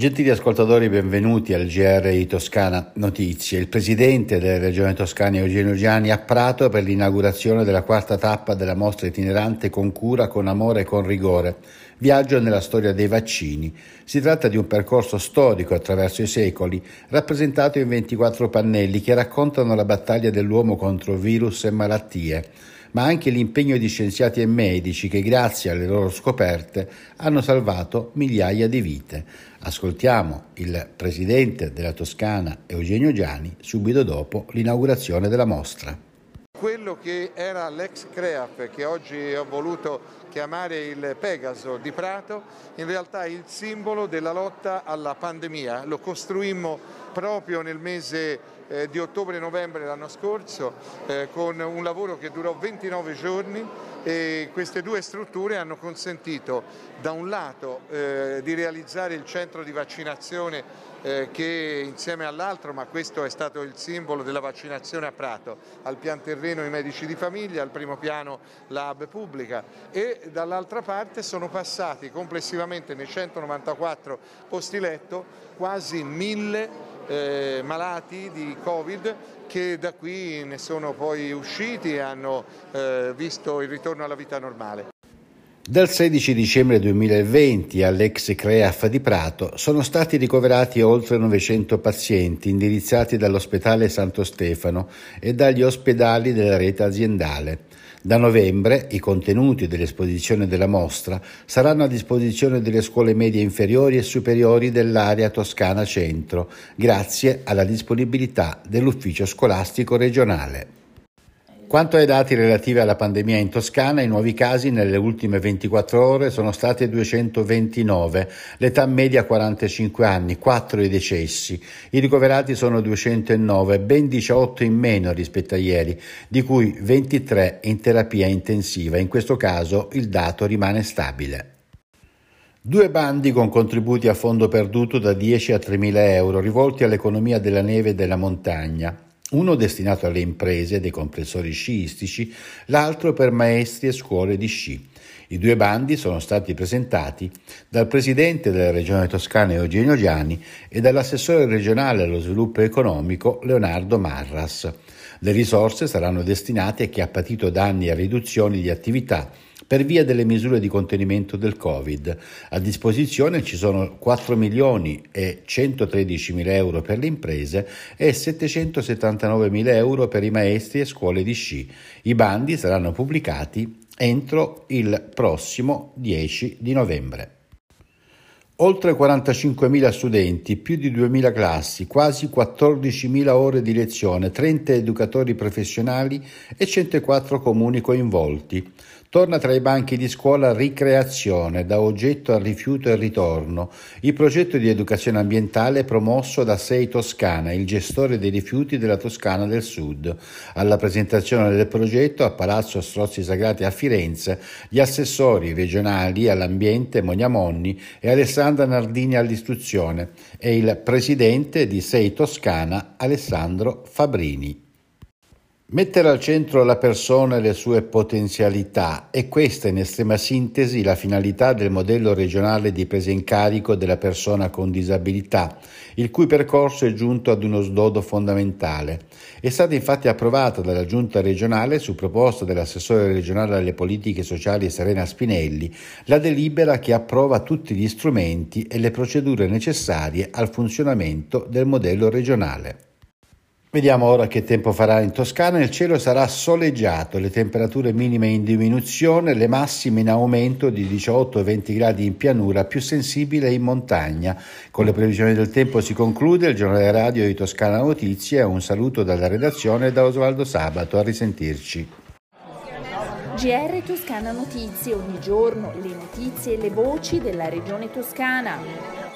Gentili ascoltatori, benvenuti al GR Toscana Notizie. Il presidente della regione toscana Eugenio Gianni a Prato per l'inaugurazione della quarta tappa della mostra itinerante Con cura, con amore e con rigore. Viaggio nella storia dei vaccini. Si tratta di un percorso storico attraverso i secoli, rappresentato in 24 pannelli che raccontano la battaglia dell'uomo contro virus e malattie ma anche l'impegno di scienziati e medici che grazie alle loro scoperte hanno salvato migliaia di vite. Ascoltiamo il presidente della Toscana Eugenio Giani subito dopo l'inaugurazione della mostra quello che era l'ex CREAF, che oggi ho voluto chiamare il Pegaso di Prato, in realtà è il simbolo della lotta alla pandemia. Lo costruimmo proprio nel mese eh, di ottobre-novembre l'anno scorso eh, con un lavoro che durò 29 giorni e queste due strutture hanno consentito da un lato eh, di realizzare il centro di vaccinazione eh, che insieme all'altro, ma questo è stato il simbolo della vaccinazione a Prato, al pian terreno i medici di famiglia, al primo piano la hub pubblica. E dall'altra parte sono passati complessivamente nei 194 posti letto quasi mille eh, malati di Covid che da qui ne sono poi usciti e hanno eh, visto il ritorno alla vita normale. Dal 16 dicembre 2020 all'ex CREAF di Prato sono stati ricoverati oltre 900 pazienti indirizzati dall'ospedale Santo Stefano e dagli ospedali della rete aziendale. Da novembre i contenuti dell'esposizione della mostra saranno a disposizione delle scuole medie inferiori e superiori dell'area toscana centro, grazie alla disponibilità dell'ufficio scolastico regionale. Quanto ai dati relativi alla pandemia in Toscana, i nuovi casi nelle ultime 24 ore sono stati 229, l'età media 45 anni, 4 i decessi. I ricoverati sono 209, ben 18 in meno rispetto a ieri, di cui 23 in terapia intensiva. In questo caso il dato rimane stabile. Due bandi con contributi a fondo perduto da 10 a 3 mila euro rivolti all'economia della neve e della montagna uno destinato alle imprese dei compressori sciistici, l'altro per maestri e scuole di sci. I due bandi sono stati presentati dal presidente della regione toscana Eugenio Gianni e dall'assessore regionale allo sviluppo economico Leonardo Marras. Le risorse saranno destinate a chi ha patito danni e riduzioni di attività per via delle misure di contenimento del Covid. A disposizione ci sono 4 milioni e 113 mila euro per le imprese e 779 mila euro per i maestri e scuole di sci. I bandi saranno pubblicati entro il prossimo 10 di novembre. Oltre 45.000 studenti, più di 2.000 classi, quasi 14.000 ore di lezione, 30 educatori professionali e 104 comuni coinvolti. Torna tra i banchi di scuola Ricreazione, da oggetto al rifiuto e ritorno, il progetto di educazione ambientale promosso da Sei Toscana, il gestore dei rifiuti della Toscana del Sud. Alla presentazione del progetto a Palazzo Strozzi Sagrati a Firenze, gli assessori regionali all'ambiente Monia Monni e Alessandra Nardini all'istruzione e il presidente di Sei Toscana Alessandro Fabrini. Mettere al centro la persona e le sue potenzialità è questa in estrema sintesi la finalità del modello regionale di presa in carico della persona con disabilità, il cui percorso è giunto ad uno sdodo fondamentale. È stata infatti approvata dalla Giunta regionale su proposta dell'assessore regionale alle politiche sociali Serena Spinelli la delibera che approva tutti gli strumenti e le procedure necessarie al funzionamento del modello regionale. Vediamo ora che tempo farà in Toscana. Il cielo sarà soleggiato, le temperature minime in diminuzione, le massime in aumento di 18-20 gradi in pianura, più sensibile in montagna. Con le previsioni del tempo si conclude il giornale radio di Toscana Notizie. Un saluto dalla redazione e da Osvaldo Sabato. A risentirci. GR Toscana Notizie, ogni giorno le notizie e le voci della regione toscana.